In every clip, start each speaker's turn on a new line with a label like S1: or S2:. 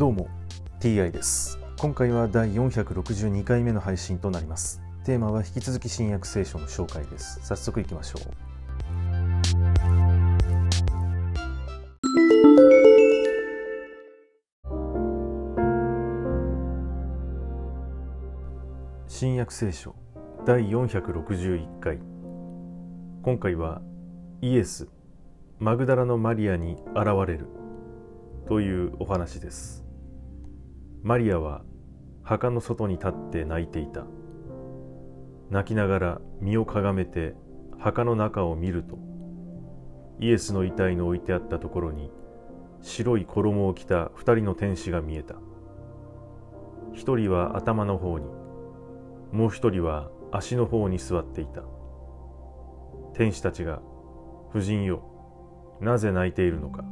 S1: どうも TI です。今回は第462回目の配信となります。テーマは引き続き新約聖書の紹介です。早速いきましょう。新約聖書第461回。今回はイエスマグダラのマリアに現れるというお話です。マリアは墓の外に立って泣いていた。泣きながら身をかがめて墓の中を見るとイエスの遺体の置いてあったところに白い衣を着た二人の天使が見えた。一人は頭の方にもう一人は足の方に座っていた。天使たちが「夫人よなぜ泣いているのか?」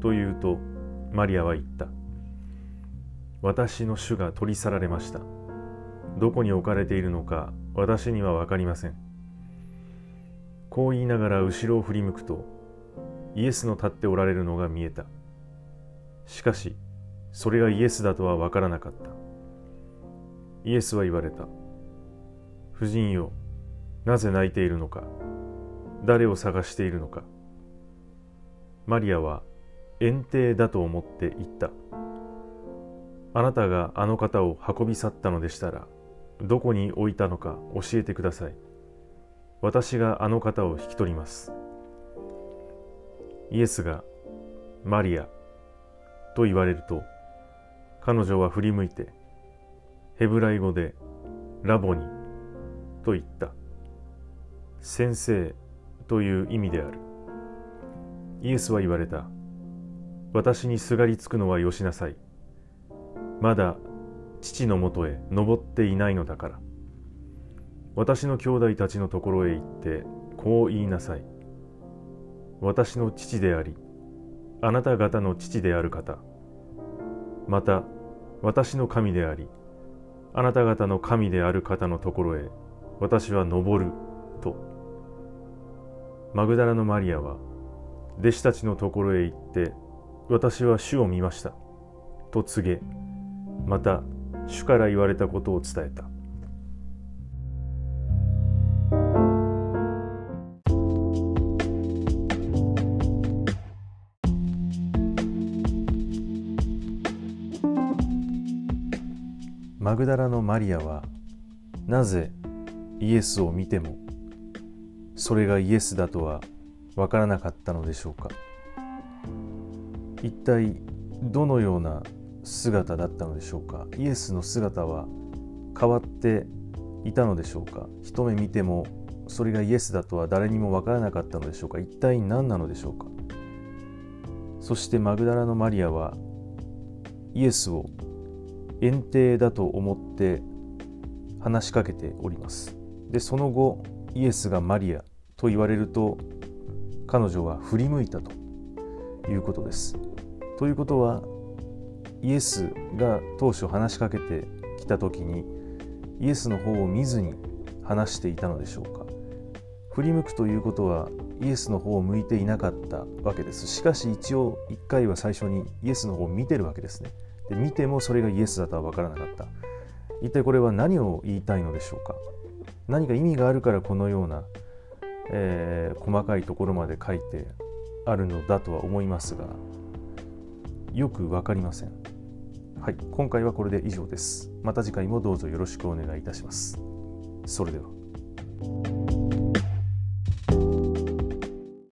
S1: と言うとマリアは言った。私の主が取り去られました。どこに置かれているのか私には分かりません。こう言いながら後ろを振り向くとイエスの立っておられるのが見えた。しかしそれがイエスだとは分からなかった。イエスは言われた。夫人よなぜ泣いているのか誰を探しているのか。マリアは園庭だと思って言った。あなたがあの方を運び去ったのでしたらどこに置いたのか教えてください。私があの方を引き取ります。イエスがマリアと言われると彼女は振り向いてヘブライ語でラボニと言った。先生という意味である。イエスは言われた。私にすがりつくのはよしなさい。まだ父のもとへ登っていないのだから。私の兄弟たちのところへ行ってこう言いなさい。私の父でありあなた方の父である方。また私の神でありあなた方の神である方のところへ私は登ると。マグダラのマリアは弟子たちのところへ行って私は主を見ましたと告げまた主から言われたことを伝えた。マグダラのマリアはなぜイエスを見てもそれがイエスだとは分からなかったのでしょうか。一体どのような姿だったのでしょうか？イエスの姿は変わっていたのでしょうか？一目見てもそれがイエスだとは誰にも分からなかったのでしょうか？一体何なのでしょうか？そしてマグダラのマリアはイエスを園庭だと思って話しかけております。でその後イエスがマリアと言われると彼女は振り向いたということです。ということはイエスが当初話しかけてきた時にイエスの方を見ずに話していたのでしょうか。振り向くということはイエスの方を向いていなかったわけです。しかし一応一回は最初にイエスの方を見てるわけですね。で見てもそれがイエスだとは分からなかった。一体これは何を言いたいのでしょうか。何か意味があるからこのような、えー、細かいところまで書いてあるのだとは思いますがよく分かりません。はい、今回はこれで以上です。また次回もどうぞよろしくお願いいたします。それでは。